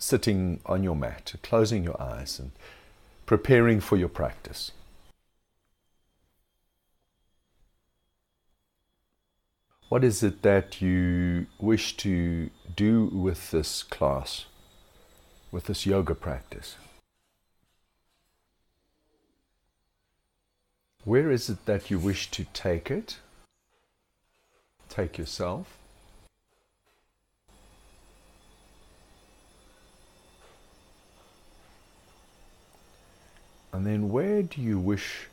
sitting on your mat, closing your eyes, and preparing for your practice. What is it that you wish to do with this class, with this yoga practice? Where is it that you wish to take it? Take yourself? And then where do you wish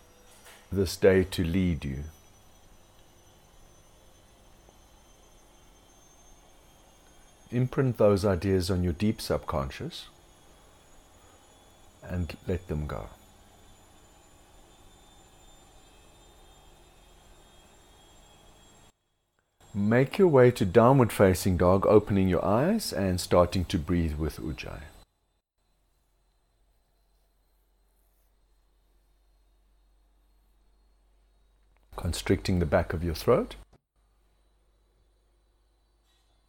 this day to lead you? Imprint those ideas on your deep subconscious and let them go. Make your way to downward facing dog, opening your eyes and starting to breathe with Ujjayi. Constricting the back of your throat.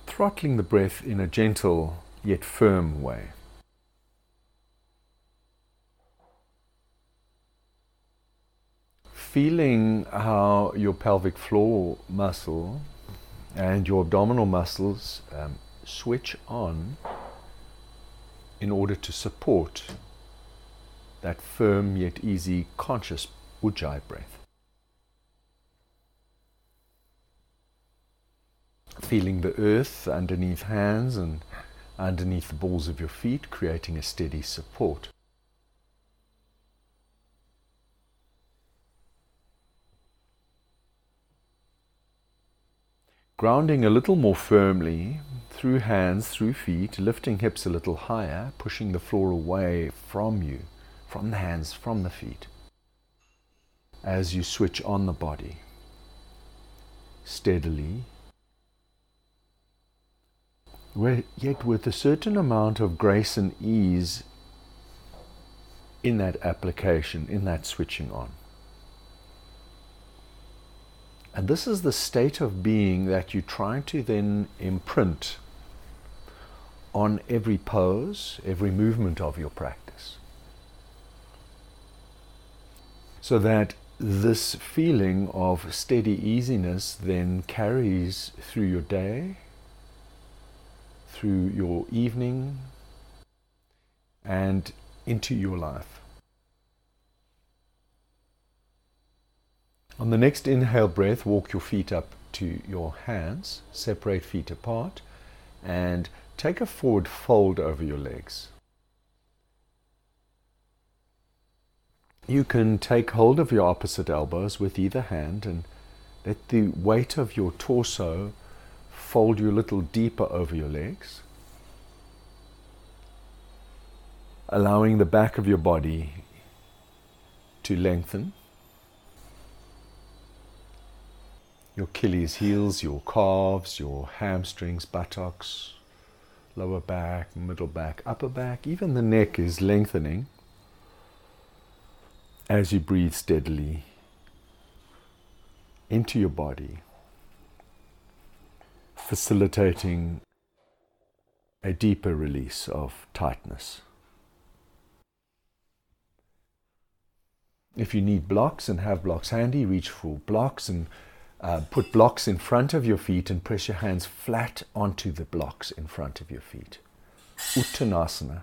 Throttling the breath in a gentle yet firm way. Feeling how your pelvic floor muscle and your abdominal muscles um, switch on in order to support that firm yet easy conscious ujjayi breath. Feeling the earth underneath hands and underneath the balls of your feet, creating a steady support. Grounding a little more firmly through hands, through feet, lifting hips a little higher, pushing the floor away from you, from the hands, from the feet, as you switch on the body steadily, yet with a certain amount of grace and ease in that application, in that switching on. And this is the state of being that you try to then imprint on every pose, every movement of your practice. So that this feeling of steady easiness then carries through your day, through your evening, and into your life. On the next inhale breath, walk your feet up to your hands, separate feet apart, and take a forward fold over your legs. You can take hold of your opposite elbows with either hand and let the weight of your torso fold you a little deeper over your legs, allowing the back of your body to lengthen. your Achilles heels, your calves, your hamstrings, buttocks, lower back, middle back, upper back, even the neck is lengthening as you breathe steadily into your body, facilitating a deeper release of tightness. If you need blocks and have blocks handy, reach for blocks and uh, put blocks in front of your feet and press your hands flat onto the blocks in front of your feet. Uttanasana.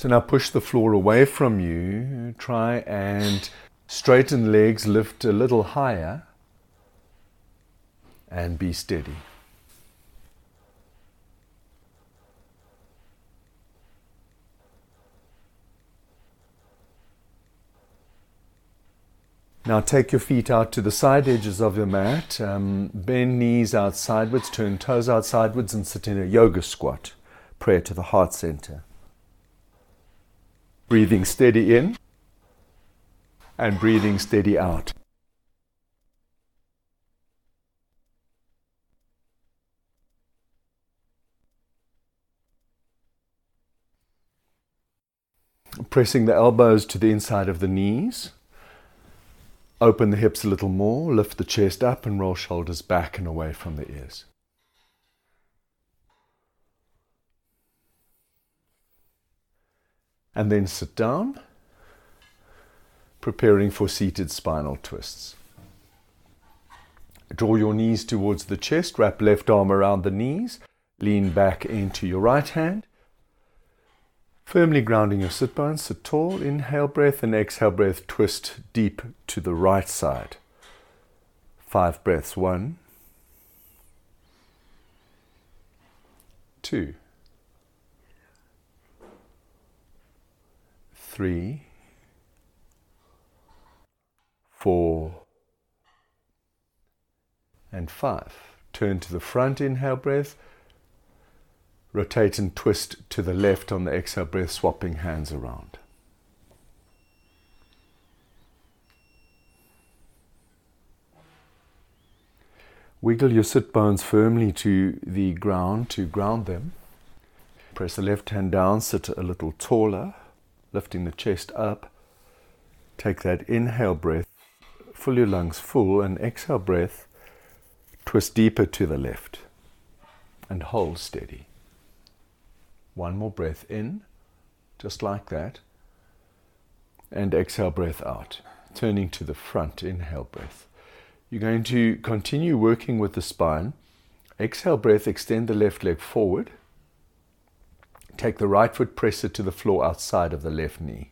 So now push the floor away from you. Try and straighten legs, lift a little higher, and be steady. Now take your feet out to the side edges of your mat. Um, bend knees out sideways, turn toes out sideways, and sit in a yoga squat. Prayer to the heart center. Breathing steady in and breathing steady out. Pressing the elbows to the inside of the knees. Open the hips a little more, lift the chest up, and roll shoulders back and away from the ears. And then sit down, preparing for seated spinal twists. Draw your knees towards the chest, wrap left arm around the knees, lean back into your right hand. Firmly grounding your sit bones, sit tall, inhale breath and exhale breath, twist deep to the right side. Five breaths. One, two, three, four, and five. Turn to the front, inhale breath. Rotate and twist to the left on the exhale breath, swapping hands around. Wiggle your sit bones firmly to the ground to ground them. Press the left hand down, sit a little taller, lifting the chest up. Take that inhale breath, fill your lungs full, and exhale breath, twist deeper to the left, and hold steady. One more breath in, just like that. And exhale, breath out. Turning to the front, inhale, breath. You're going to continue working with the spine. Exhale, breath, extend the left leg forward. Take the right foot, press it to the floor outside of the left knee.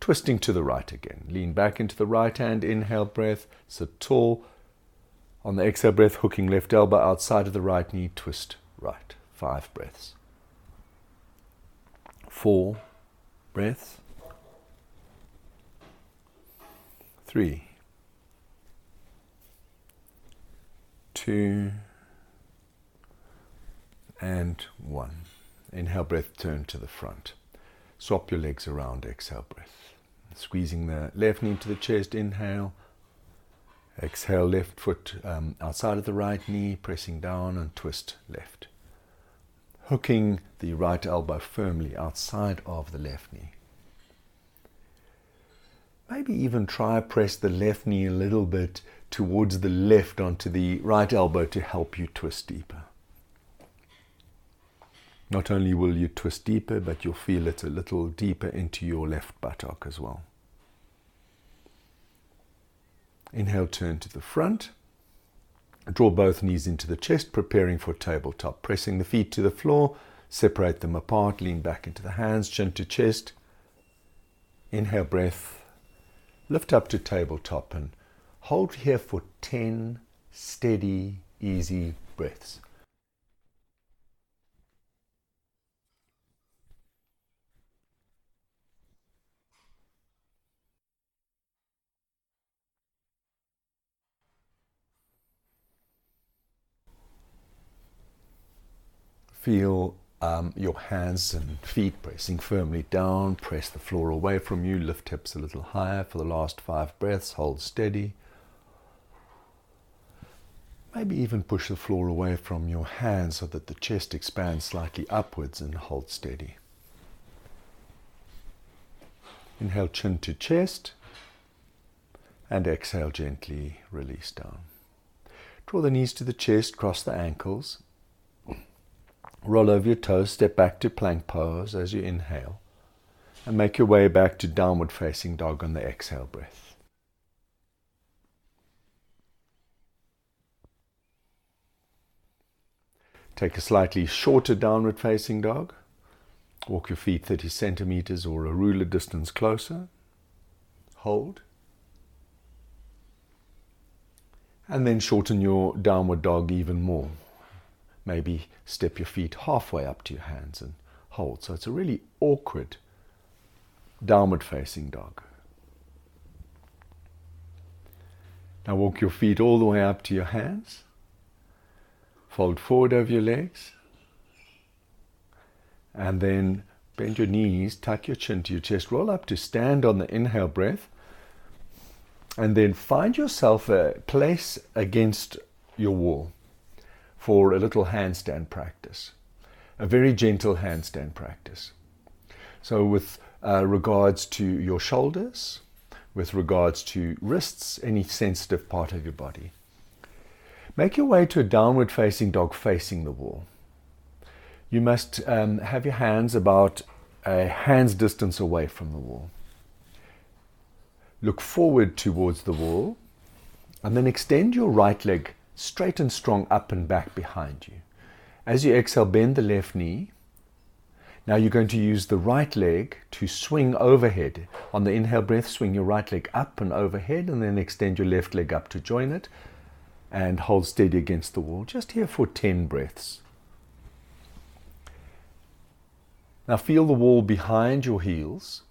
Twisting to the right again. Lean back into the right hand, inhale, breath, sit tall. On the exhale breath, hooking left elbow outside of the right knee, twist right. Five breaths four breaths. Three, two, and one. Inhale, breath, turn to the front. Swap your legs around, exhale, breath. Squeezing the left knee to the chest, inhale. Exhale, left foot um, outside of the right knee, pressing down and twist left hooking the right elbow firmly outside of the left knee. Maybe even try press the left knee a little bit towards the left onto the right elbow to help you twist deeper. Not only will you twist deeper, but you'll feel it a little deeper into your left buttock as well. Inhale, turn to the front. Draw both knees into the chest, preparing for tabletop. Pressing the feet to the floor, separate them apart, lean back into the hands, chin to chest. Inhale, breath. Lift up to tabletop and hold here for 10 steady, easy breaths. Feel um, your hands and feet pressing firmly down. Press the floor away from you. Lift hips a little higher for the last five breaths. Hold steady. Maybe even push the floor away from your hands so that the chest expands slightly upwards and hold steady. Inhale, chin to chest. And exhale, gently release down. Draw the knees to the chest, cross the ankles, Roll over your toes, step back to plank pose as you inhale, and make your way back to downward facing dog on the exhale breath. Take a slightly shorter downward facing dog. Walk your feet 30 centimeters or a ruler distance closer. Hold. And then shorten your downward dog even more maybe step your feet halfway up to your hands and hold. So it's a really awkward downward facing dog. Now walk your feet all the way up to your hands. Fold forward over your legs. And then bend your knees, tuck your chin to your chest, roll up to stand on the inhale breath. And then find yourself a place against your wall for a little handstand practice, a very gentle handstand practice. So, with uh, regards to your shoulders, with regards to wrists, any sensitive part of your body. Make your way to a downward facing dog facing the wall. You must um, have your hands about a hand's distance away from the wall. Look forward towards the wall and then extend your right leg straight and strong up and back behind you. As you exhale, bend the left knee. Now you're going to use the right leg to swing overhead. On the inhale breath, swing your right leg up and overhead, and then extend your left leg up to join it and hold steady against the wall. Just here for 10 breaths. Now feel the wall behind your heels.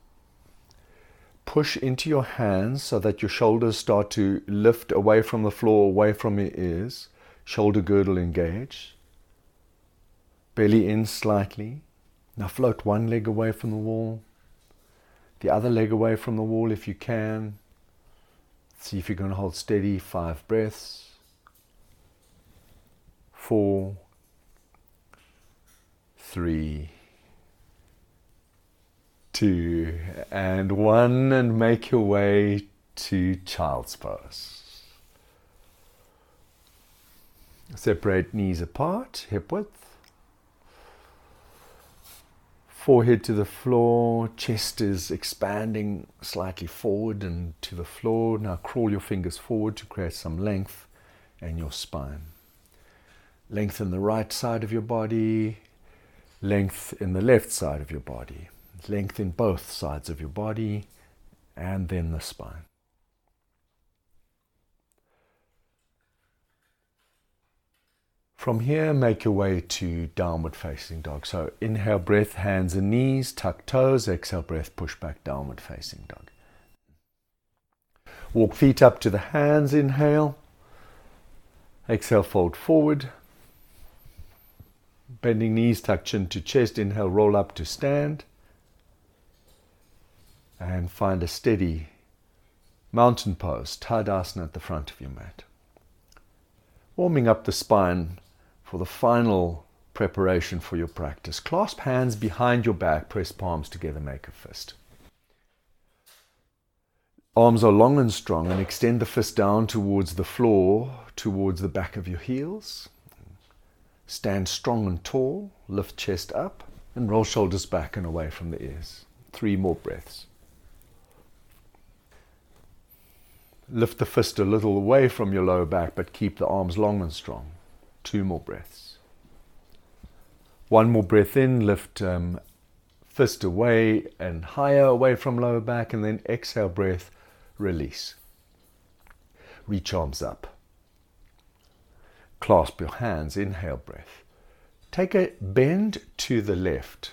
Push into your hands so that your shoulders start to lift away from the floor, away from your ears. Shoulder girdle engaged. Belly in slightly. Now float one leg away from the wall, the other leg away from the wall if you can. See if you're going to hold steady. Five breaths. Four. Three two, and one, and make your way to child's pose. Separate knees apart, hip width. Forehead to the floor, chest is expanding slightly forward and to the floor. Now crawl your fingers forward to create some length in your spine. Lengthen the right side of your body, length in the left side of your body. Lengthen both sides of your body and then the spine. From here, make your way to downward facing dog. So inhale, breath, hands and knees, tuck toes. Exhale, breath, push back, downward facing dog. Walk feet up to the hands, inhale. Exhale, fold forward. Bending knees, tuck chin to chest. Inhale, roll up to stand and find a steady mountain pose, Tadasana at the front of your mat. Warming up the spine for the final preparation for your practice. Clasp hands behind your back, press palms together, make a fist. Arms are long and strong, and extend the fist down towards the floor, towards the back of your heels. Stand strong and tall, lift chest up, and roll shoulders back and away from the ears. Three more breaths. Lift the fist a little away from your lower back, but keep the arms long and strong. Two more breaths. One more breath in, lift um, fist away and higher away from lower back, and then exhale breath, release. Reach arms up. Clasp your hands, inhale breath. Take a bend to the left.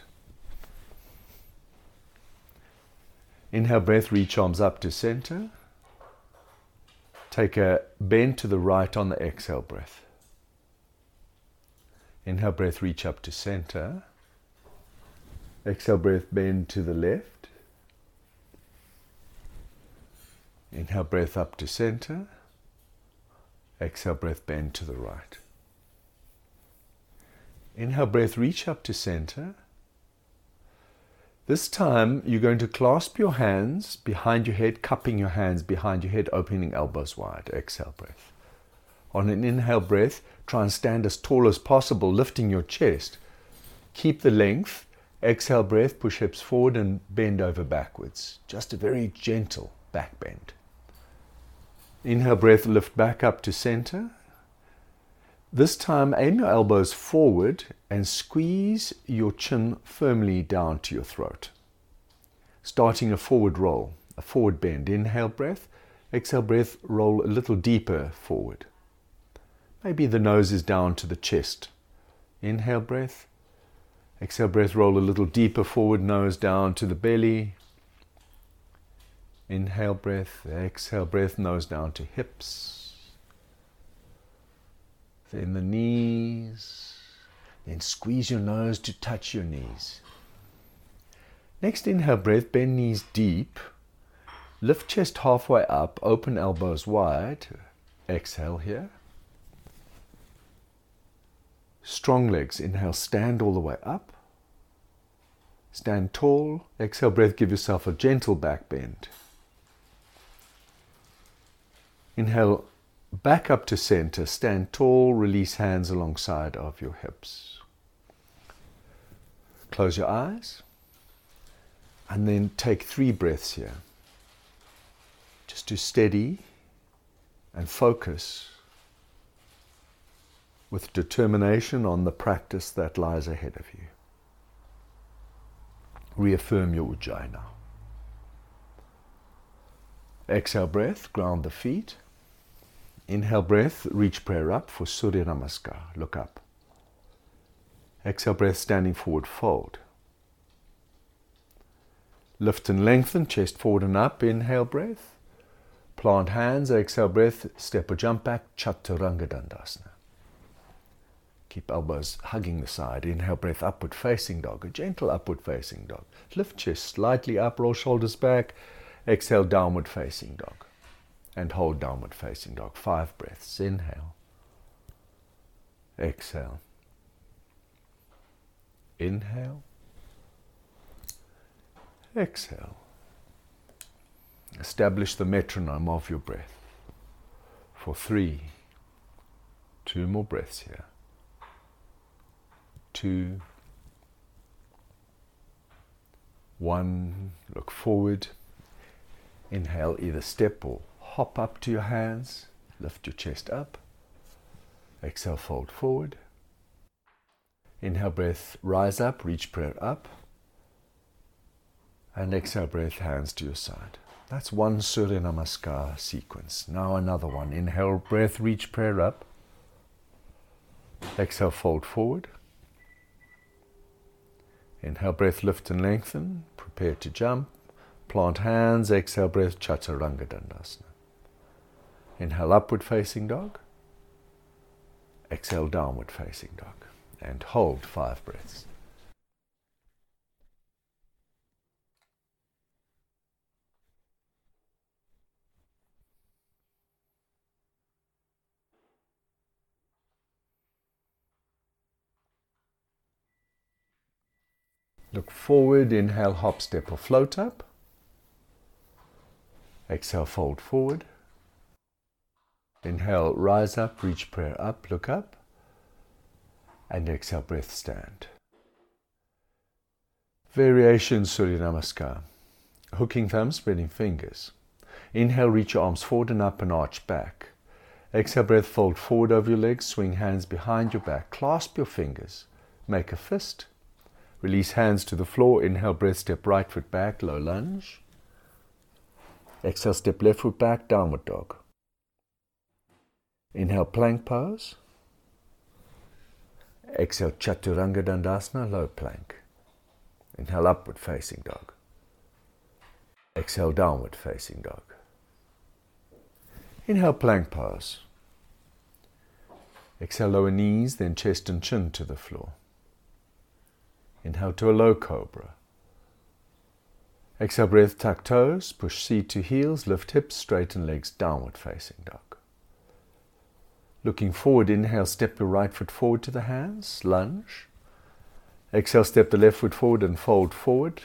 Inhale breath, reach arms up to center. Take a bend to the right on the exhale breath. Inhale breath, reach up to center. Exhale breath, bend to the left. Inhale breath up to center. Exhale breath, bend to the right. Inhale breath, reach up to center. This time, you're going to clasp your hands behind your head, cupping your hands behind your head, opening elbows wide. Exhale breath. On an inhale breath, try and stand as tall as possible, lifting your chest. Keep the length. Exhale breath, push hips forward and bend over backwards. Just a very gentle back bend. Inhale breath, lift back up to center. This time, aim your elbows forward and squeeze your chin firmly down to your throat. Starting a forward roll, a forward bend. Inhale breath, exhale breath, roll a little deeper forward. Maybe the nose is down to the chest. Inhale breath, exhale breath, roll a little deeper forward, nose down to the belly. Inhale breath, exhale breath, nose down to hips then the knees. Then squeeze your nose to touch your knees. Next inhale breath, bend knees deep. Lift chest halfway up, open elbows wide. Exhale here. Strong legs. Inhale, stand all the way up. Stand tall. Exhale breath, give yourself a gentle back bend. Inhale, back up to center. Stand tall, release hands alongside of your hips. Close your eyes. And then take three breaths here. Just to steady and focus with determination on the practice that lies ahead of you. Reaffirm your ujjayi. Exhale breath, ground the feet. Inhale breath, reach prayer up for Surya Namaskar. Look up. Exhale breath, standing forward, fold. Lift and lengthen, chest forward and up. Inhale breath. Plant hands, exhale breath, step or jump back, Chaturanga Dandasana. Keep elbows hugging the side. Inhale breath, upward facing dog, a gentle upward facing dog. Lift chest slightly up, roll shoulders back. Exhale, downward facing dog and hold downward facing dog. Five breaths. Inhale. Exhale. Inhale. Exhale. Establish the metronome of your breath for three. Two more breaths here. Two. One. Look forward. Inhale, either step or hop up to your hands, lift your chest up. Exhale, fold forward. Inhale, breath, rise up, reach prayer up. And exhale, breath, hands to your side. That's one Surya Namaskar sequence. Now another one. Inhale, breath, reach prayer up. Exhale, fold forward. Inhale, breath, lift and lengthen. Prepare to jump. Plant hands. Exhale, breath, Chaturanga Dandasana. Inhale, upward facing dog. Exhale, downward facing dog. And hold five breaths. Look forward, inhale, hop, step, or float up. Exhale, fold forward. Inhale, rise up, reach prayer up, look up. And exhale, breath stand. Variation Surya Namaskar. Hooking thumbs, spreading fingers. Inhale, reach your arms forward and up and arch back. Exhale, breath, fold forward over your legs, swing hands behind your back, clasp your fingers, make a fist. Release hands to the floor. Inhale, breath, step right foot back, low lunge. Exhale, step left foot back, downward dog. Inhale, plank pose. Exhale, Chaturanga Dandasana, low plank. Inhale, upward facing dog. Exhale, downward facing dog. Inhale, plank pose. Exhale, lower knees, then chest and chin to the floor. Inhale to a low cobra. Exhale, breath, tuck toes, push seat to heels, lift hips, straighten legs, downward facing dog. Looking forward, inhale, step your right foot forward to the hands, lunge. Exhale, step the left foot forward and fold forward.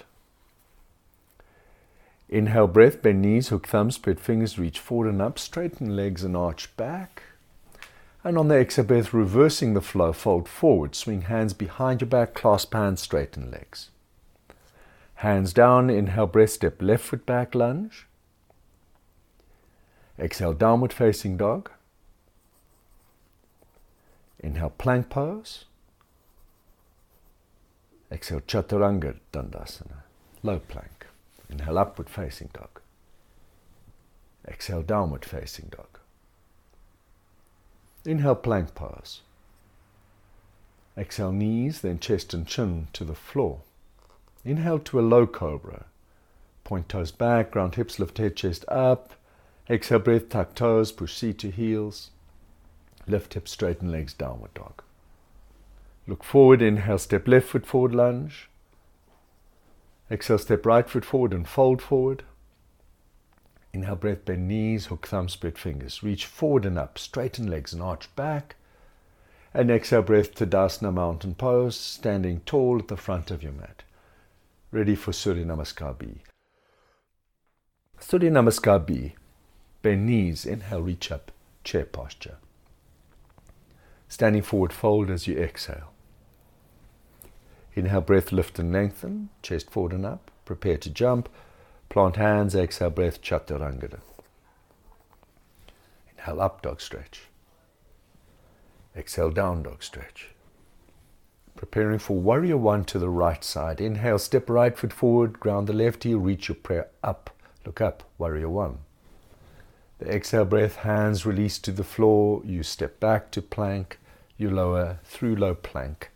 Inhale, breath, bend knees, hook thumbs, spread fingers, reach forward and up, straighten legs and arch back. And on the exhale breath, reversing the flow, fold forward, swing hands behind your back, clasp hands, straighten legs. Hands down, inhale, breath, step left foot back, lunge. Exhale, downward facing dog. Inhale, plank pose. Exhale, chaturanga dandasana, low plank. Inhale, upward facing dog. Exhale, downward facing dog. Inhale, plank pose. Exhale, knees, then chest and chin to the floor. Inhale to a low cobra. Point toes back, ground hips, lift head, chest up. Exhale, breath, tuck toes, push seat to heels. Lift hips, straighten legs, downward dog. Look forward, inhale, step left foot forward, lunge. Exhale, step right foot forward and fold forward. Inhale, breath, bend knees, hook thumbs, spread fingers. Reach forward and up, straighten legs and arch back. And exhale, breath, Tadasana mountain pose, standing tall at the front of your mat. ready for Surya Namaskar B. Surya Namaskar B. Bend knees, inhale, reach up, chair posture. Standing forward, fold as you exhale. Inhale, breath, lift and lengthen, chest forward and up. Prepare to jump. Plant hands, exhale, breath, chaturanga. Inhale, up dog stretch. Exhale, down dog stretch. Preparing for warrior one to the right side. Inhale, step right foot forward, ground the left heel, reach your prayer up. Look up, warrior one. The exhale breath, hands release to the floor. You step back to plank. You lower through low plank.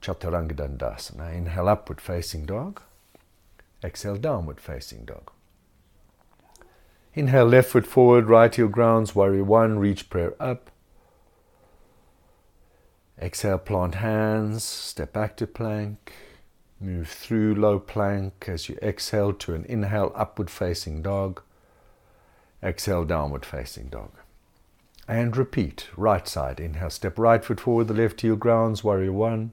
Chaturanga Dandasana. Inhale, upward facing dog. Exhale, downward facing dog. Inhale, left foot forward, right heel grounds, warrior one, reach prayer up. Exhale, plant hands, step back to plank, move through low plank as you exhale to an inhale, upward facing dog. Exhale, downward facing dog. And repeat, right side, inhale, step right foot forward, the left heel grounds, warrior one.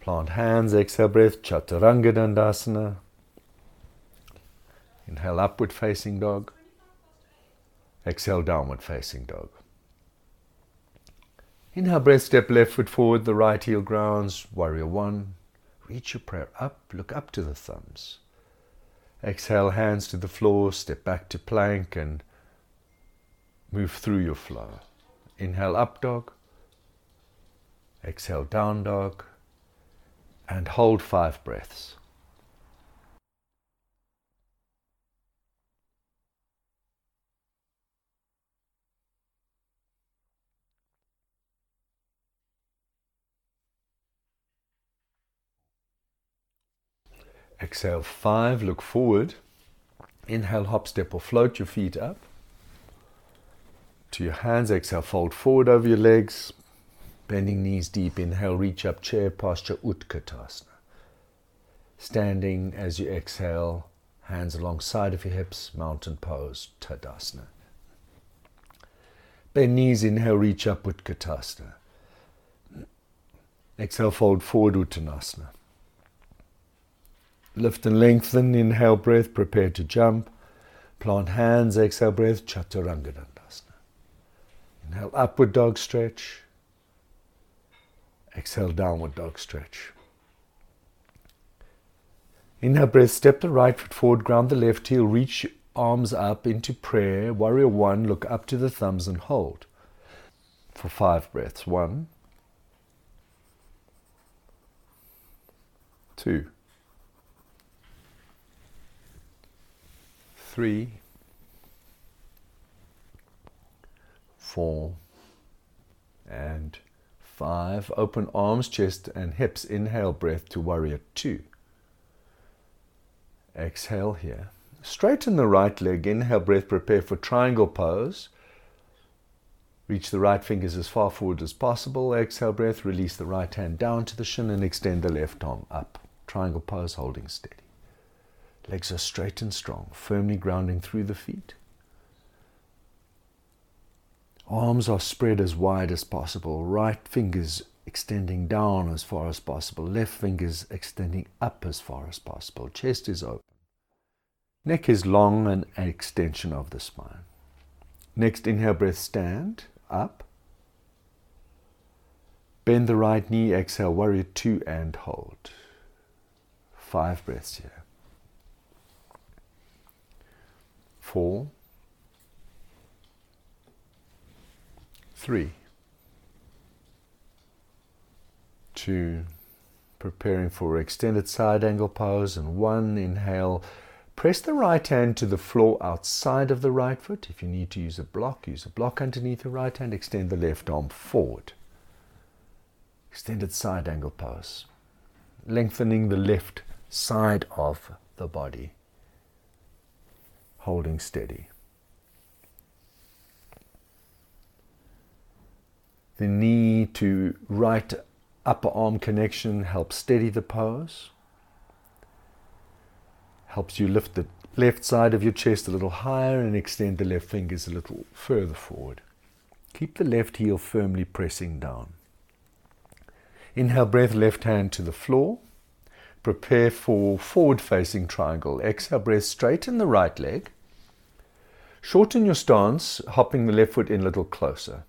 Plant hands, exhale breath, Chaturanga Dandasana. Inhale, upward facing dog. Exhale, downward facing dog. Inhale, breath, step left foot forward, the right heel grounds, warrior one. Reach your prayer up, look up to the thumbs. Exhale, hands to the floor, step back to plank and move through your flow. Inhale, up dog. Exhale, down dog and hold five breaths. Exhale five, look forward. Inhale, hop, step, or float your feet up. To your hands, exhale, fold forward over your legs, Bending knees deep, inhale, reach up, chair posture, Utkatasana. Standing as you exhale, hands alongside of your hips, mountain pose, Tadasana. Bend knees, inhale, reach up, Utkatasana. Exhale, fold forward, Uttanasana. Lift and lengthen, inhale breath, prepare to jump. Plant hands, exhale breath, Chaturanga. Inhale, upward dog stretch. Exhale, downward dog stretch. Inhale, breath, step the right foot forward, ground the left heel, reach arms up into prayer. Warrior one, look up to the thumbs and hold for five breaths. One, two, three, four, and Five, open arms, chest, and hips. Inhale, breath to warrior two. Exhale here. Straighten the right leg. Inhale, breath, prepare for triangle pose. Reach the right fingers as far forward as possible. Exhale, breath, release the right hand down to the shin and extend the left arm up. Triangle pose, holding steady. Legs are straight and strong, firmly grounding through the feet. Arms are spread as wide as possible, right fingers extending down as far as possible, left fingers extending up as far as possible. Chest is open. Neck is long and an extension of the spine. Next, inhale, breath, stand up. Bend the right knee, exhale, warrior two, and hold. Five breaths here. Four. Three. Two. Preparing for extended side angle pose. And one. Inhale. Press the right hand to the floor outside of the right foot. If you need to use a block, use a block underneath the right hand. Extend the left arm forward. Extended side angle pose. Lengthening the left side of the body. Holding steady. The knee to right upper arm connection helps steady the pose. Helps you lift the left side of your chest a little higher and extend the left fingers a little further forward. Keep the left heel firmly pressing down. Inhale, breath, left hand to the floor. prepare for forward facing triangle. Exhale, breath, straighten the right leg. Shorten your stance, hopping the left foot in a little closer.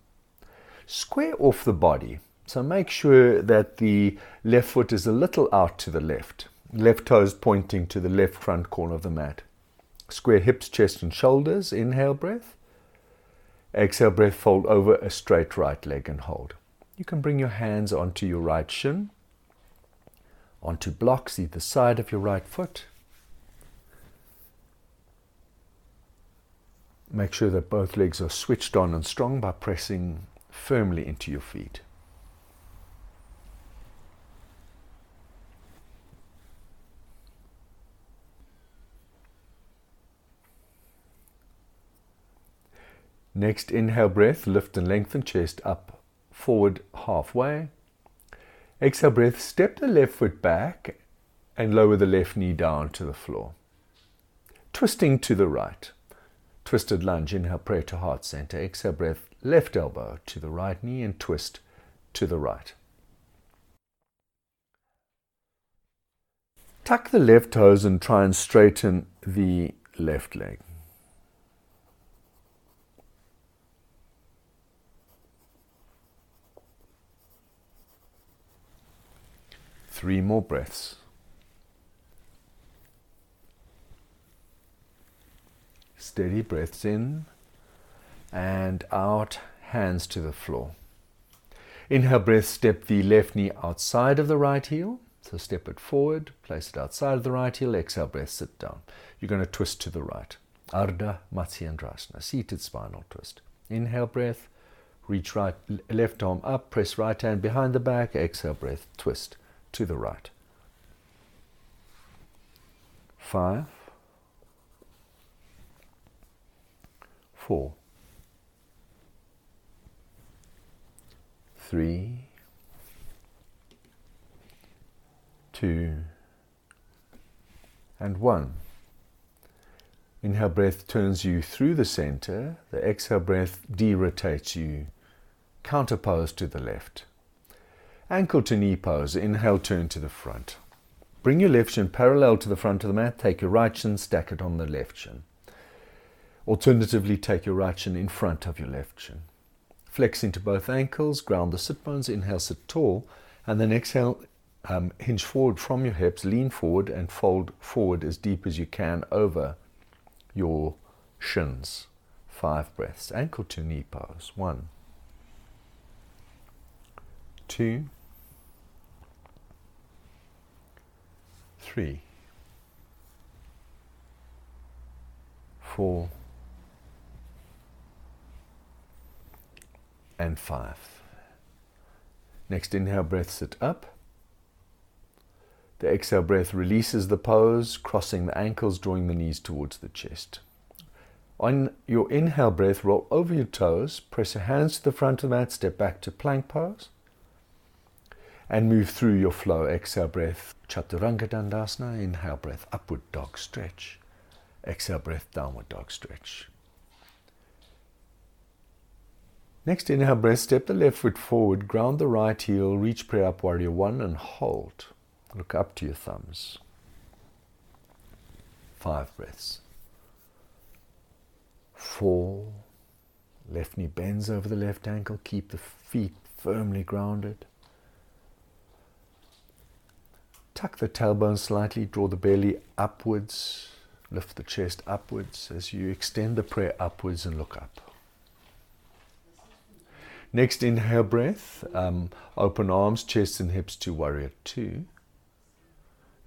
Square off the body. So make sure that the left foot is a little out to the left. Left toes pointing to the left front corner of the mat. Square hips, chest, and shoulders. Inhale breath. Exhale breath, fold over a straight right leg and hold. You can bring your hands onto your right shin, onto blocks either side of your right foot. Make sure that both legs are switched on and strong by pressing firmly into your feet. Next inhale breath, lift and lengthen chest up, forward halfway. Exhale breath, step the left foot back and lower the left knee down to the floor. Twisting to the right. Twisted lunge, inhale, prayer to heart center. Exhale breath, left elbow to the right knee and twist to the right. Tuck the left toes and try and straighten the left leg. Three more breaths. Steady breaths in and out, hands to the floor. Inhale breath, step the left knee outside of the right heel. So step it forward, place it outside of the right heel. Exhale breath, sit down. You're going to twist to the right. Ardha Matsyendrasana, seated spinal twist. Inhale breath, reach right, left arm up, press right hand behind the back. Exhale breath, twist to the right. Five, four, three, two, and one. Inhale breath turns you through the center. The exhale breath derotates you counterpose to the left. Ankle to knee pose. Inhale, turn to the front. Bring your left shin parallel to the front of the mat. Take your right shin, stack it on the left shin. Alternatively, take your right shin in front of your left shin. Flex into both ankles, ground the sit bones. Inhale, sit tall. And then exhale, um, hinge forward from your hips, lean forward, and fold forward as deep as you can over your shins. Five breaths. Ankle to knee pose. One, two, three, four, and five. Next inhale breath, sit up. The exhale breath releases the pose, crossing the ankles, drawing the knees towards the chest. On your inhale breath, roll over your toes, press your hands to the front of the mat, step back to plank pose and move through your flow. Exhale breath, Chaturanga Dandasana. Inhale breath, upward dog stretch. Exhale breath, downward dog stretch. Next inhale breath, step the left foot forward, ground the right heel, reach prayer up warrior one and hold. Look up to your thumbs. Five breaths. Four. Left knee bends over the left ankle. Keep the feet firmly grounded. Tuck the tailbone slightly, draw the belly upwards, lift the chest upwards as you extend the prayer upwards and look up. Next inhale breath, um, open arms, chest and hips to warrior two.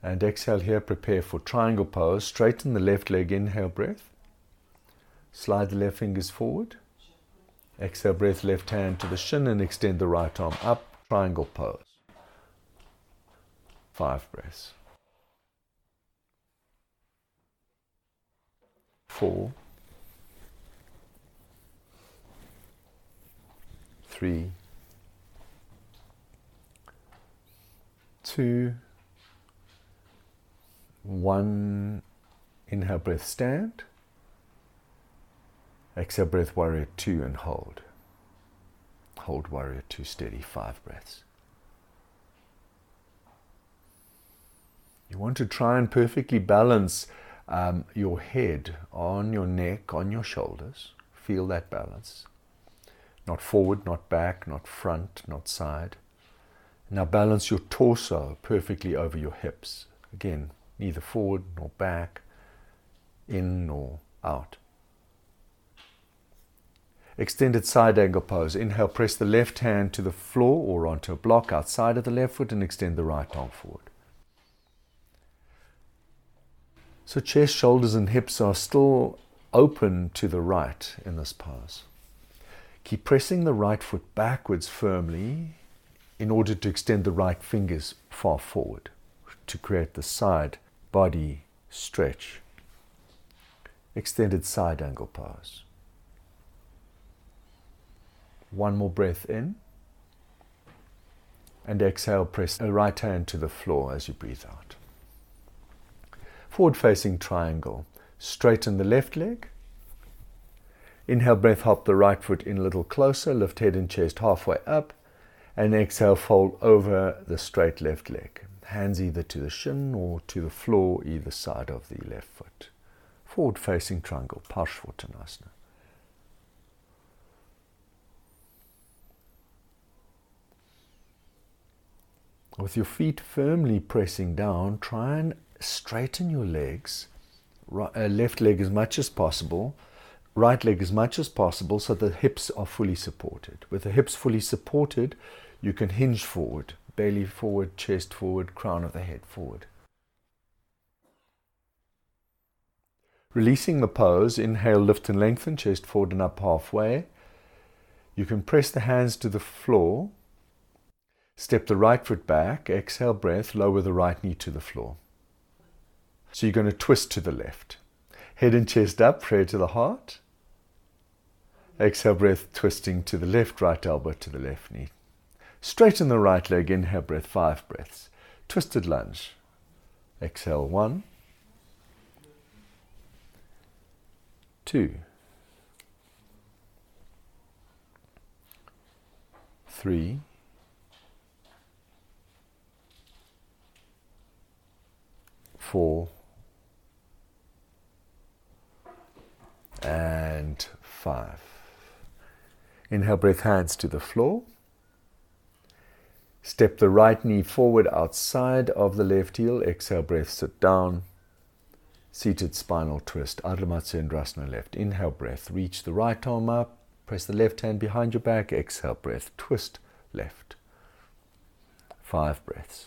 And exhale here, prepare for triangle pose. Straighten the left leg, inhale breath. Slide the left fingers forward. Exhale breath, left hand to the shin and extend the right arm up, triangle pose. Five breaths. Four. Three. Two. One. Inhale, breath, stand. Exhale, breath, warrior two, and hold. Hold warrior two steady, five breaths. You want to try and perfectly balance um, your head on your neck, on your shoulders. Feel that balance. Not forward, not back, not front, not side. Now balance your torso perfectly over your hips. Again, neither forward nor back, in nor out. Extended side angle pose. Inhale, press the left hand to the floor or onto a block outside of the left foot and extend the right arm forward. So chest, shoulders, and hips are still open to the right in this pose. Keep pressing the right foot backwards firmly in order to extend the right fingers far forward to create the side body stretch. Extended side angle pose. One more breath in. And exhale, press the right hand to the floor as you breathe out. Forward facing triangle. Straighten the left leg. Inhale, breath, hop the right foot in a little closer. Lift head and chest halfway up. And exhale, fold over the straight left leg. Hands either to the shin or to the floor, either side of the left foot. Forward facing triangle, Parshvottanasana. With your feet firmly pressing down, try and straighten your legs, right, uh, left leg as much as possible, right leg as much as possible so the hips are fully supported. With the hips fully supported, you can hinge forward, belly forward, chest forward, crown of the head forward. Releasing the pose, inhale, lift and lengthen, chest forward and up halfway. You can press the hands to the floor Step the right foot back, exhale breath, lower the right knee to the floor. So you're going to twist to the left. Head and chest up, prayer to the heart. Exhale breath, twisting to the left, right elbow to the left knee. Straighten the right leg, inhale breath, five breaths. Twisted lunge. Exhale, one, two, three, four, and five. Inhale, breath, hands to the floor. Step the right knee forward outside of the left heel. Exhale, breath, sit down. Seated spinal twist, Ardha Matsyendrasana left. Inhale, breath, reach the right arm up. Press the left hand behind your back. Exhale, breath, twist left. Five breaths.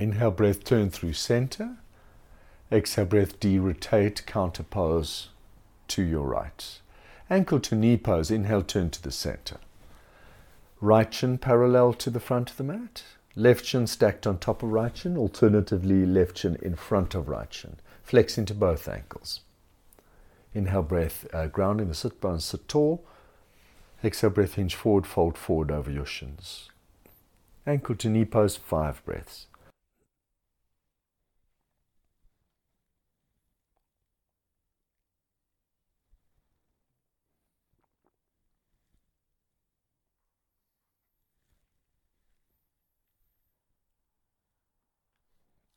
Inhale, breath, turn through center. Exhale, breath, D, rotate, counter pose to your right. Ankle to knee pose. Inhale, turn to the center. Right shin parallel to the front of the mat. Left shin stacked on top of right shin. Alternatively, left shin in front of right shin. Flex into both ankles. Inhale, breath, uh, grounding the sit bones, sit tall. Exhale, breath, hinge forward, fold forward over your shins. Ankle to knee pose, five breaths.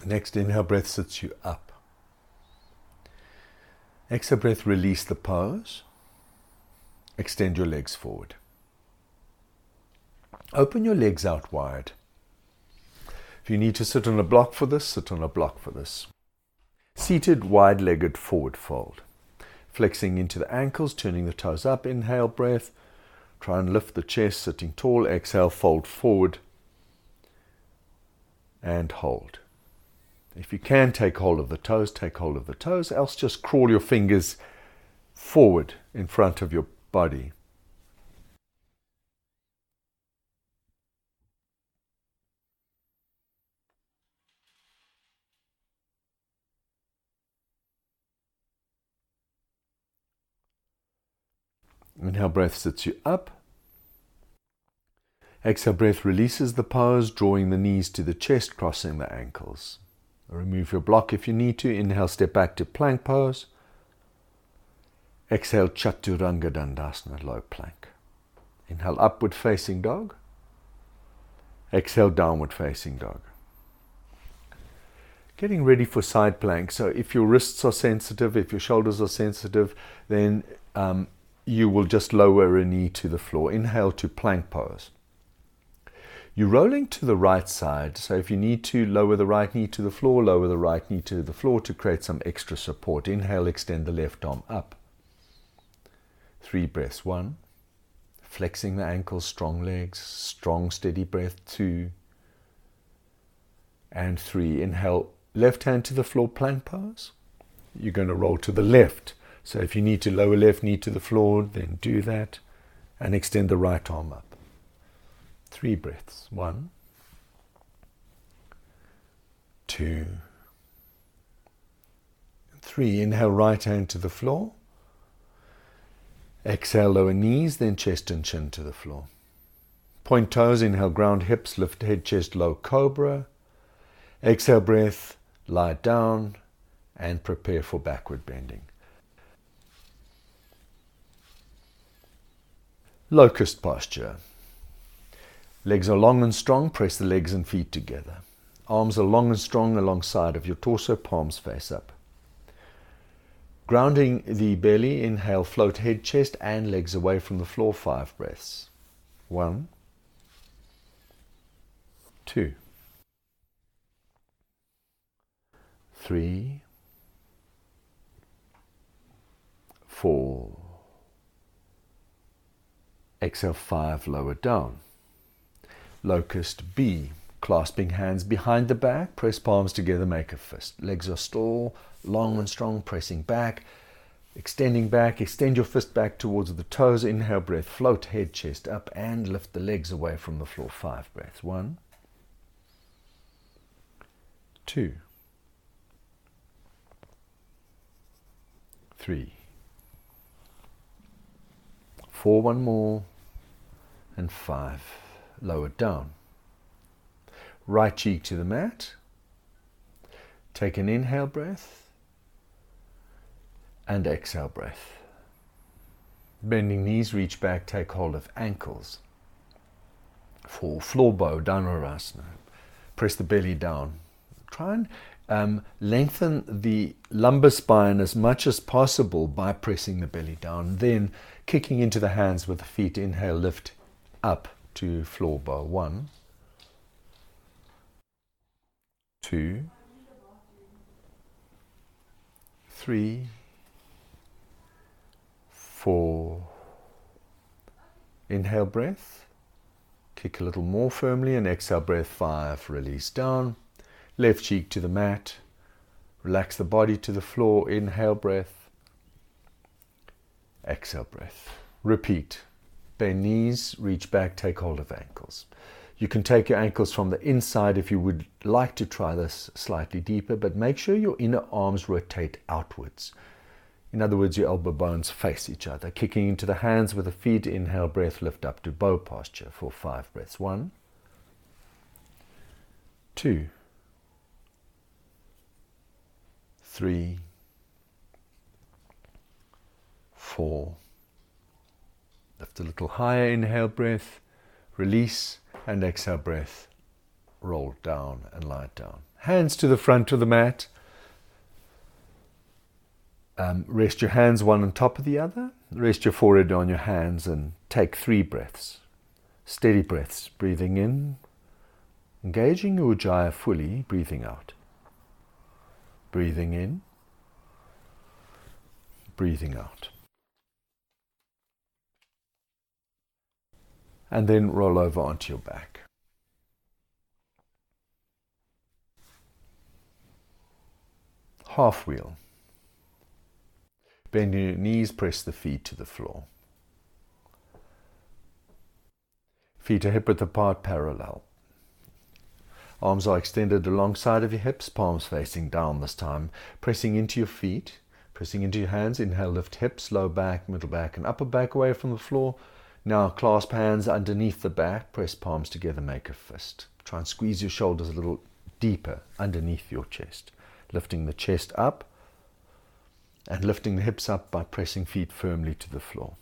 Next inhale breath sits you up. Exhale breath, release the pose. Extend your legs forward. Open your legs out wide. If you need to sit on a block for this, sit on a block for this. Seated, wide legged forward fold. Flexing into the ankles, turning the toes up. Inhale breath. Try and lift the chest, sitting tall. Exhale, fold forward and hold. If you can take hold of the toes, take hold of the toes, else just crawl your fingers forward in front of your body. Inhale, breath sits you up. Exhale breath releases the pose, drawing the knees to the chest, crossing the ankles. Remove your block if you need to. Inhale, step back to plank pose. Exhale, Chaturanga Dandasana, low plank. Inhale, upward facing dog. Exhale, downward facing dog. Getting ready for side plank. So, if your wrists are sensitive, if your shoulders are sensitive, then um, you will just lower a knee to the floor. Inhale to plank pose. You're rolling to the right side, so if you need to lower the right knee to the floor, lower the right knee to the floor to create some extra support. Inhale, extend the left arm up. Three breaths. One, flexing the ankles, strong legs, strong, steady breath. Two, and three. Inhale, left hand to the floor, plank pose. You're going to roll to the left. So if you need to lower left knee to the floor, then do that and extend the right arm up. Three breaths. One, two, three. Inhale, right hand to the floor. Exhale, lower knees, then chest and chin to the floor. Point toes, inhale, ground hips, lift head, chest, low cobra. Exhale, breath, lie down, and prepare for backward bending. Locust posture. Legs are long and strong, press the legs and feet together. Arms are long and strong alongside of your torso, palms face up. Grounding the belly, inhale, float head, chest, and legs away from the floor, five breaths. One, two, three, four. Exhale, five, lower down. Locust B. Clasping hands behind the back, press palms together, make a fist. Legs are still long and strong, pressing back, extending back. Extend your fist back towards the toes. Inhale, breath, float head, chest up, and lift the legs away from the floor. Five breaths. One, two, three, four. One more, and five lower down. Right cheek to the mat. Take an inhale breath and exhale breath. Bending knees, reach back, take hold of ankles. For floor bow, Dhanurasana. Press the belly down. Try and um, lengthen the lumbar spine as much as possible by pressing the belly down. Then kicking into the hands with the feet. Inhale, lift up to floor bow. One, two, three, four. Inhale breath. Kick a little more firmly and exhale breath. Five. Release down. Left cheek to the mat. Relax the body to the floor. Inhale breath. Exhale breath. Repeat. Knees, reach back, take hold of ankles. You can take your ankles from the inside if you would like to try this slightly deeper, but make sure your inner arms rotate outwards. In other words, your elbow bones face each other. Kicking into the hands with the feet, inhale, breath, lift up to bow posture for five breaths. One, two, three, four, A little higher, inhale breath, release, and exhale breath. Roll down and lie down. Hands to the front of the mat. Um, rest your hands one on top of the other. Rest your forehead on your hands and take three breaths. Steady breaths, breathing in, engaging your Ujjayi fully, breathing out. Breathing in, breathing out. And then roll over onto your back. Half wheel. Bend your knees, press the feet to the floor. Feet are hip width apart, parallel. Arms are extended alongside of your hips, palms facing down this time. Pressing into your feet, pressing into your hands. Inhale, lift hips, low back, middle back, and upper back away from the floor. Now clasp hands underneath the back, press palms together, make a fist. Try and squeeze your shoulders a little deeper underneath your chest, lifting the chest up and lifting the hips up by pressing feet firmly to the floor.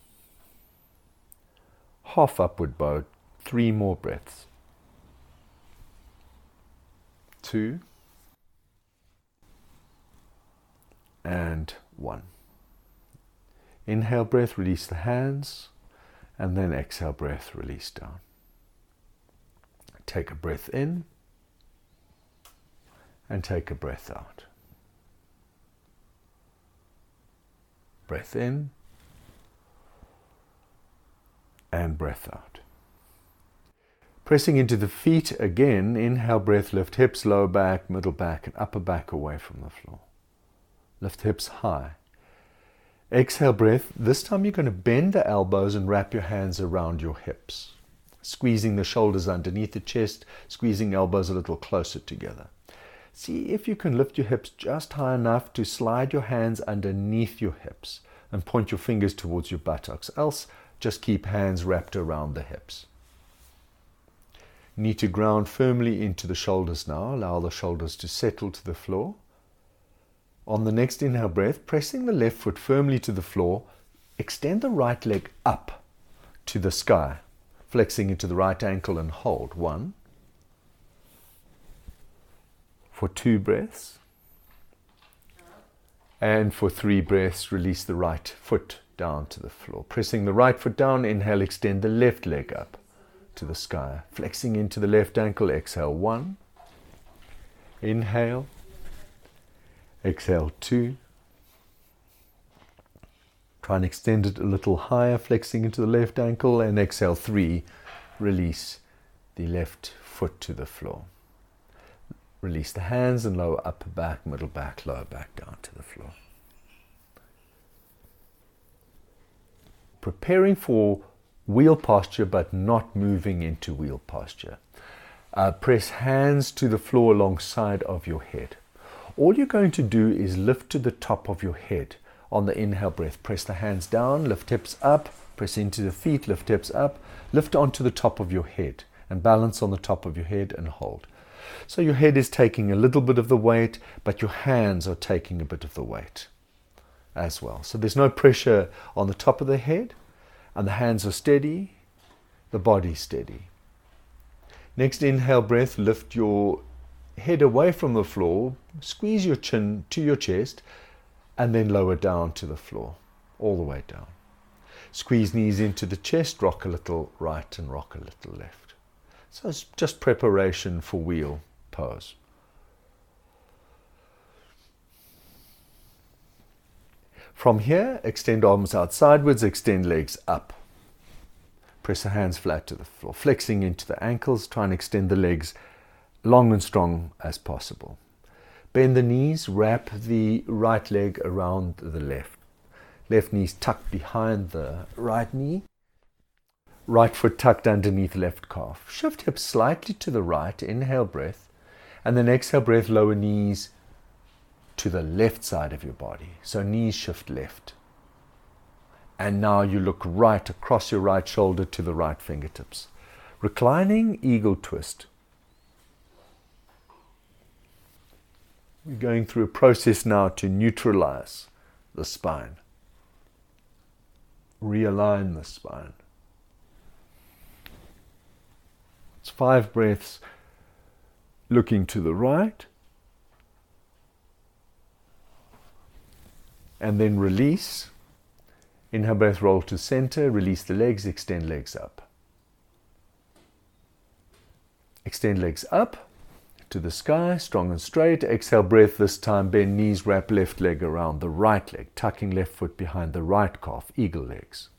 Half upward bow, three more breaths. Two and one. Inhale breath, release the hands, and then exhale breath, release down. Take a breath in and take a breath out. Breath in and breath out. Pressing into the feet again, inhale, breath, lift hips, lower back, middle back, and upper back away from the floor. Lift hips high. Exhale, breath. This time you're going to bend the elbows and wrap your hands around your hips, squeezing the shoulders underneath the chest, squeezing elbows a little closer together. See if you can lift your hips just high enough to slide your hands underneath your hips and point your fingers towards your buttocks. Else, just keep hands wrapped around the hips. Need to ground firmly into the shoulders now. Allow the shoulders to settle to the floor. On the next inhale breath, pressing the left foot firmly to the floor, extend the right leg up to the sky, flexing into the right ankle and hold. One, for two breaths. And for three breaths, release the right foot down to the floor. Pressing the right foot down, inhale, extend the left leg up to the sky. Flexing into the left ankle, exhale one. Inhale. Exhale two. Try and extend it a little higher, flexing into the left ankle, and exhale three. Release the left foot to the floor. Release the hands and lower upper back, middle back, lower back down to the floor. Preparing for wheel posture but not moving into wheel posture. Uh, press hands to the floor alongside of your head. All you're going to do is lift to the top of your head on the inhale breath. Press the hands down, lift hips up, press into the feet, lift hips up, lift onto the top of your head and balance on the top of your head and hold. So your head is taking a little bit of the weight, but your hands are taking a bit of the weight as well. So there's no pressure on the top of the head, and the hands are steady, the body steady. Next inhale breath, lift your head away from the floor, squeeze your chin to your chest, and then lower down to the floor, all the way down. Squeeze knees into the chest, rock a little right and rock a little left. So it's just preparation for wheel pose. From here, extend arms out sideways, extend legs up. Press the hands flat to the floor, flexing into the ankles, try and extend the legs long and strong as possible. Bend the knees, wrap the right leg around the left. Left knees tucked behind the right knee. Right foot tucked underneath left calf. Shift hips slightly to the right. Inhale breath. And then exhale breath, lower knees to the left side of your body. So knees shift left. And now you look right across your right shoulder to the right fingertips. Reclining eagle twist. We're going through a process now to neutralize the spine, realign the spine. It's five breaths looking to the right and then release. Inhale breath, roll to center, release the legs, extend legs up. Extend legs up to the sky, strong and straight. Exhale breath, this time bend knees, wrap left leg around the right leg, tucking left foot behind the right calf, eagle legs.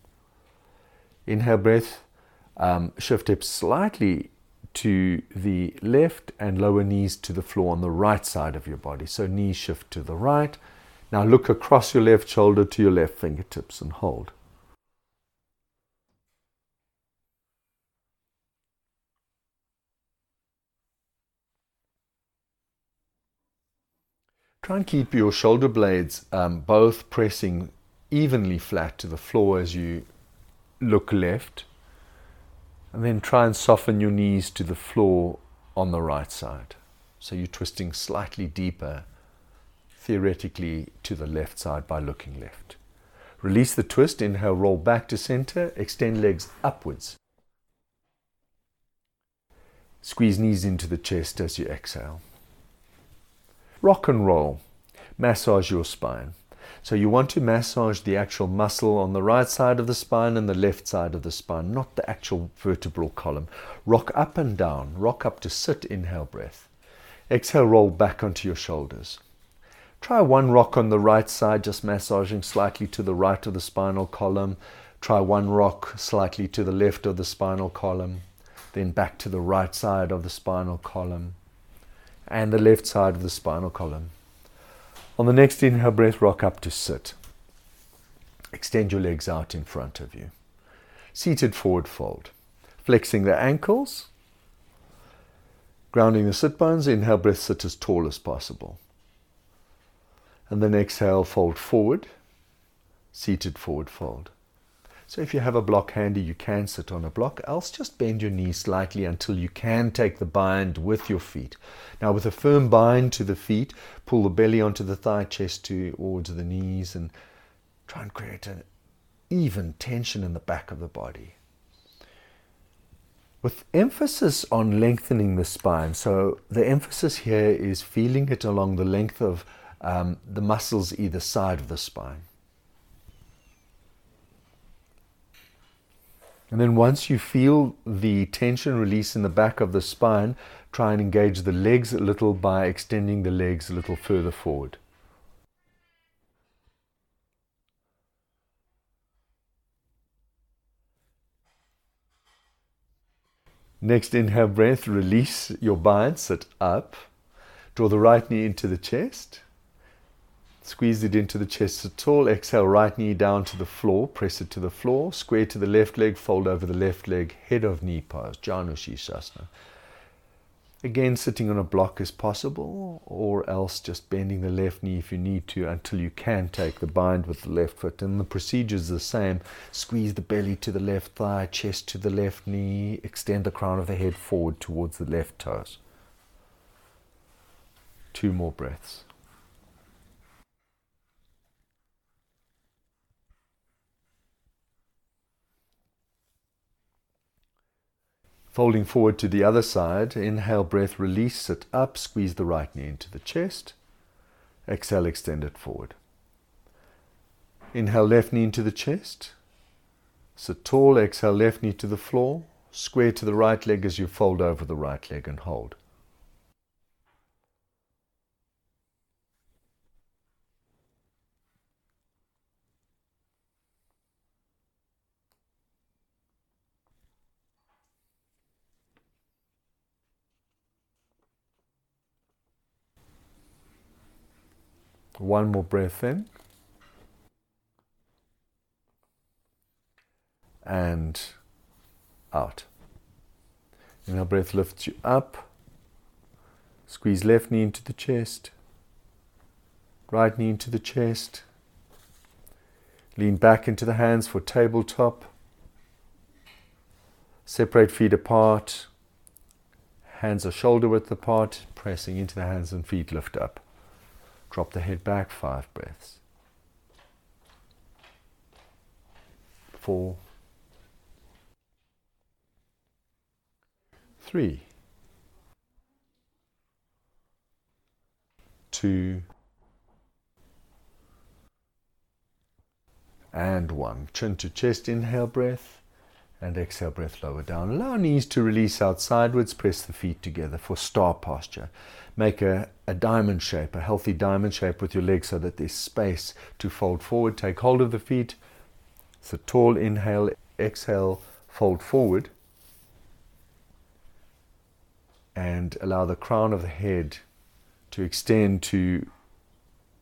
Inhale breath, um, shift hips slightly to the left and lower knees to the floor on the right side of your body. So knees shift to the right, now look across your left shoulder to your left fingertips and hold. Try and keep your shoulder blades um, both pressing evenly flat to the floor as you look left And then try and soften your knees to the floor on the right side. So you're twisting slightly deeper, theoretically, to the left side by looking left. Release the twist, inhale, roll back to center, extend legs upwards. Squeeze knees into the chest as you exhale. Rock and roll. Massage your spine. So you want to massage the actual muscle on the right side of the spine and the left side of the spine, not the actual vertebral column. Rock up and down. Rock up to sit, inhale breath. Exhale, roll back onto your shoulders. Try one rock on the right side, just massaging slightly to the right of the spinal column. Try one rock slightly to the left of the spinal column. Then back to the right side of the spinal column and the left side of the spinal column. On the next inhale breath, rock up to sit. Extend your legs out in front of you. Seated forward fold. Flexing the ankles. Grounding the sit bones. Inhale breath, sit as tall as possible. And then exhale, fold forward. Seated forward fold. So if you have a block handy, you can sit on a block, else just bend your knees slightly until you can take the bind with your feet. Now with a firm bind to the feet, pull the belly onto the thigh, chest towards the knees and try and create an even tension in the back of the body. With emphasis on lengthening the spine, so the emphasis here is feeling it along the length of um, the muscles either side of the spine. And then once you feel the tension release in the back of the spine, try and engage the legs a little by extending the legs a little further forward. Next inhale breath, release your bind, sit up. Draw the right knee into the chest. Squeeze it into the chest at all. Exhale, right knee down to the floor. Press it to the floor. Square to the left leg. Fold over the left leg. Head of knee pose. Janu. Again, sitting on a block is possible, or else just bending the left knee if you need to until you can take the bind with the left foot. And the procedure is the same. Squeeze the belly to the left thigh, chest to the left knee, extend the crown of the head forward towards the left toes. Two more breaths. Folding forward to the other side, inhale, breath, release, sit up, squeeze the right knee into the chest. Exhale, extend it forward. Inhale, left knee into the chest. Sit tall, exhale, left knee to the floor. Square to the right leg as you fold over the right leg and hold. One more breath in. And out. Inhale, breath lifts you up. Squeeze left knee into the chest. Right knee into the chest. Lean back into the hands for tabletop. Separate feet apart. Hands are shoulder width apart. Pressing into the hands and feet lift up. Drop the head back five breaths. Four. Three. Two. And one. Chin to chest, inhale breath. And exhale breath lower down. Allow knees to release out sideways. Press the feet together for star posture make a, a diamond shape, a healthy diamond shape with your legs so that there's space to fold forward. Take hold of the feet. So tall inhale, exhale, fold forward. And allow the crown of the head to extend to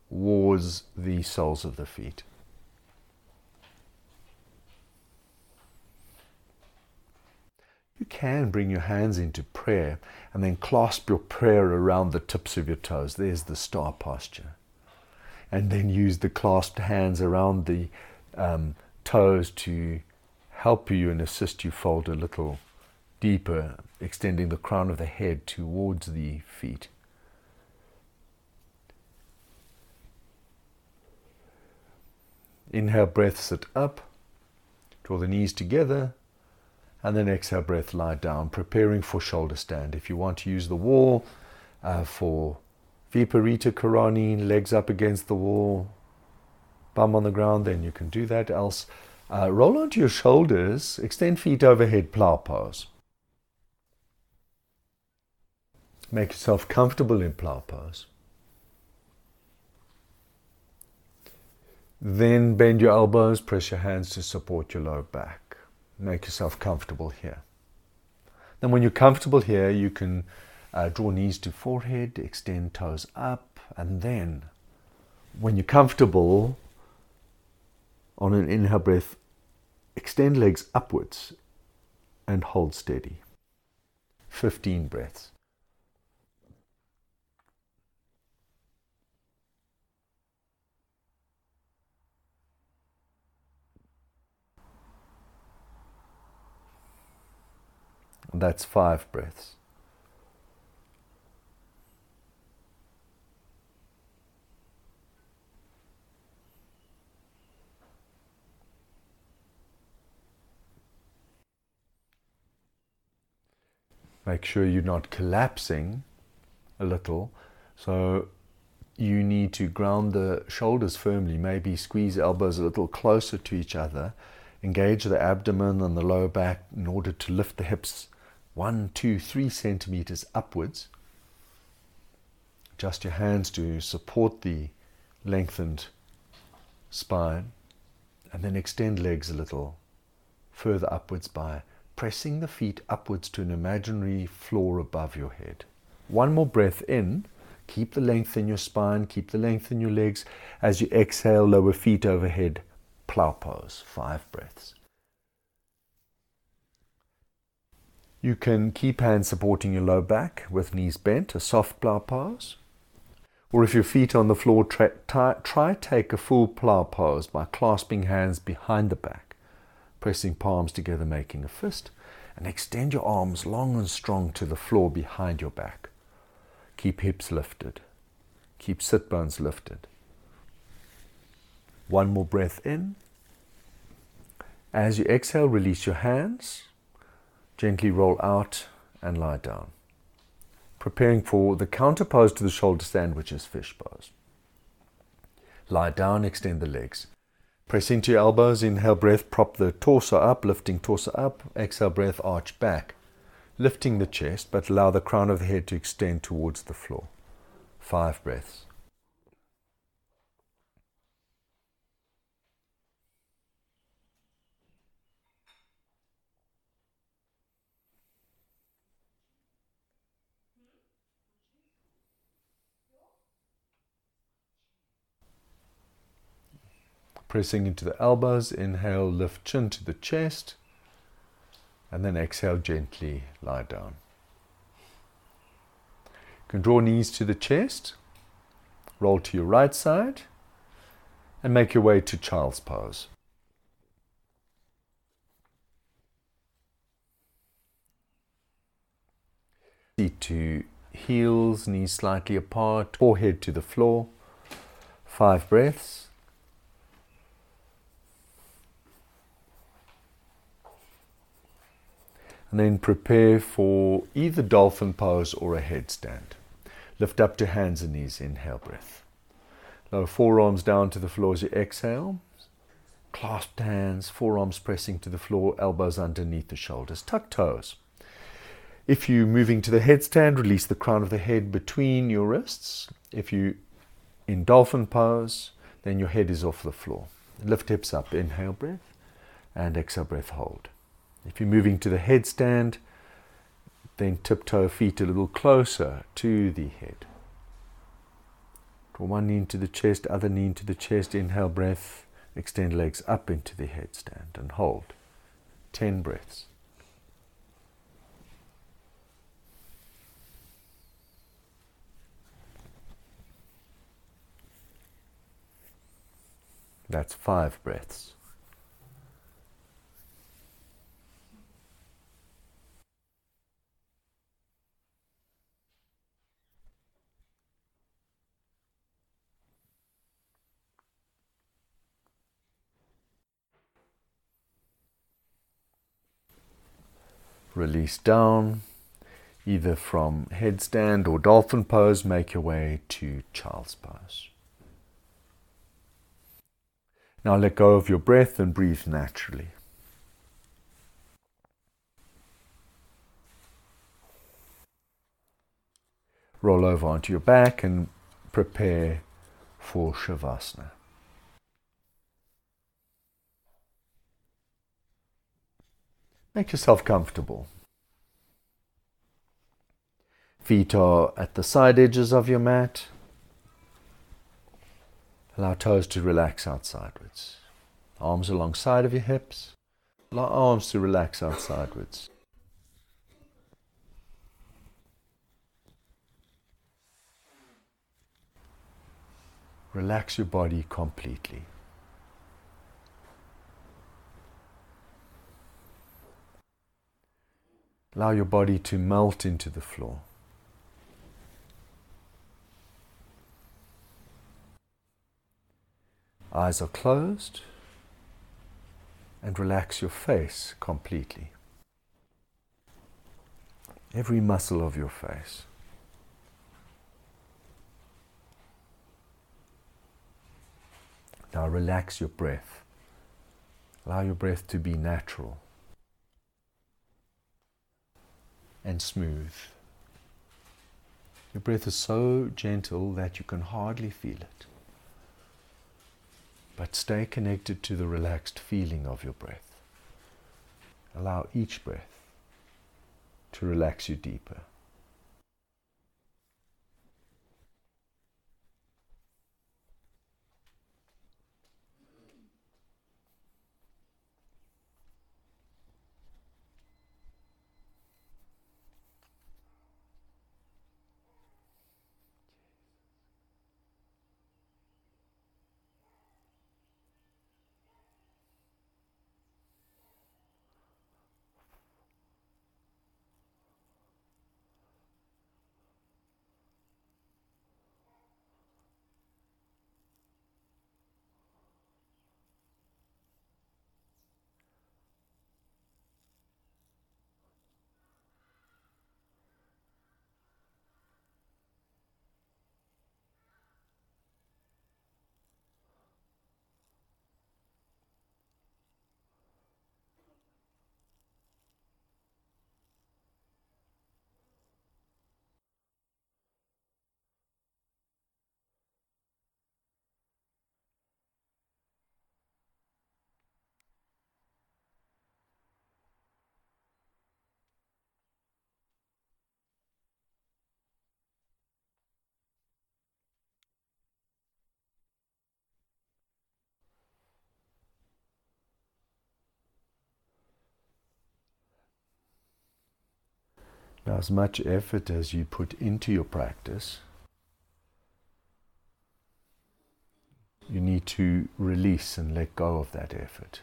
towards the soles of the feet. You can bring your hands into prayer and then clasp your prayer around the tips of your toes. There's the star posture. And then use the clasped hands around the um, toes to help you and assist you fold a little deeper, extending the crown of the head towards the feet. Inhale, breath, sit up. Draw the knees together. And then exhale, breath, lie down, preparing for shoulder stand. If you want to use the wall uh, for Viparita Karani, legs up against the wall, bum on the ground, then you can do that. Else, uh, roll onto your shoulders, extend feet overhead, plow pose. Make yourself comfortable in plow pose. Then bend your elbows, press your hands to support your low back. Make yourself comfortable here. Then, when you're comfortable here, you can uh, draw knees to forehead, extend toes up, and then, when you're comfortable, on an inhale breath, extend legs upwards and hold steady. 15 breaths. That's five breaths. Make sure you're not collapsing a little. So you need to ground the shoulders firmly, maybe squeeze elbows a little closer to each other, engage the abdomen and the lower back in order to lift the hips one, two, three centimeters upwards. Adjust your hands to support the lengthened spine, and then extend legs a little further upwards by pressing the feet upwards to an imaginary floor above your head. One more breath in. Keep the length in your spine, keep the length in your legs. As you exhale, lower feet overhead, plow pose. Five breaths. You can keep hands supporting your low back with knees bent, a soft plow pose. Or if your feet on the floor, try, try take a full plow pose by clasping hands behind the back, pressing palms together, making a fist, and extend your arms long and strong to the floor behind your back. Keep hips lifted. Keep sit bones lifted. One more breath in. As you exhale, release your hands Gently roll out and lie down. Preparing for the counter pose to the shoulder stand, which is fish pose. Lie down, extend the legs. Press into your elbows, inhale breath, prop the torso up, lifting torso up. Exhale breath, arch back, lifting the chest, but allow the crown of the head to extend towards the floor. Five breaths. Pressing into the elbows, inhale, lift chin to the chest, and then exhale, gently lie down. You can draw knees to the chest, roll to your right side, and make your way to child's pose. Seat to heels, knees slightly apart, forehead to the floor. Five breaths. And then prepare for either dolphin pose or a headstand. Lift up to hands and knees, inhale breath. Lower forearms down to the floor as you exhale. Clasped hands, forearms pressing to the floor, elbows underneath the shoulders. Tuck toes. If you're moving to the headstand, release the crown of the head between your wrists. If you in dolphin pose, then your head is off the floor. Lift hips up, inhale breath, and exhale breath, hold. If you're moving to the headstand, then tiptoe feet a little closer to the head. One knee into the chest, other knee into the chest, inhale breath, extend legs up into the headstand and hold. 10 breaths. That's five breaths. Release down, either from headstand or dolphin pose, make your way to child's pose. Now let go of your breath and breathe naturally. Roll over onto your back and prepare for Shavasana. Make yourself comfortable. Feet are at the side edges of your mat. Allow toes to relax out. Arms alongside of your hips. Allow arms to relax out. Relax your body completely. Allow your body to melt into the floor. Eyes are closed and relax your face completely. Every muscle of your face. Now relax your breath. Allow your breath to be natural and smooth. Your breath is so gentle that you can hardly feel it. But stay connected to the relaxed feeling of your breath. Allow each breath to relax you deeper. As much effort as you put into your practice, you need to release and let go of that effort.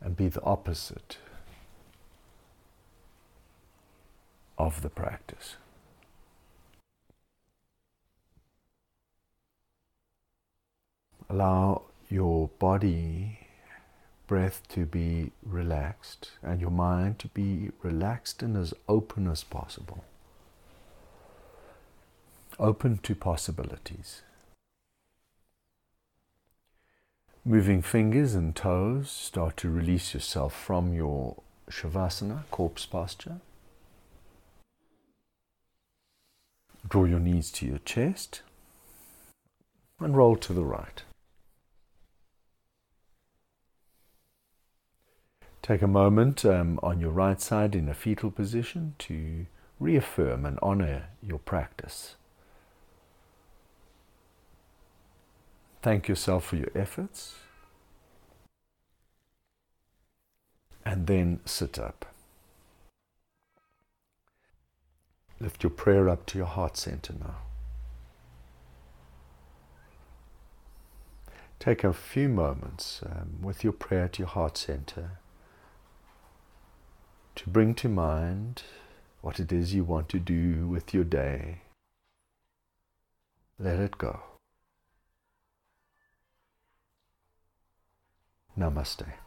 And be the opposite of the practice. Allow your body breath to be relaxed and your mind to be relaxed and as open as possible. Open to possibilities. Moving fingers and toes, start to release yourself from your Shavasana, corpse posture. Draw your knees to your chest and roll to the right. Take a moment um, on your right side in a fetal position to reaffirm and honor your practice. Thank yourself for your efforts. And then sit up. Lift your prayer up to your heart center now. Take a few moments um, with your prayer to your heart center to bring to mind what it is you want to do with your day. Let it go. Namaste.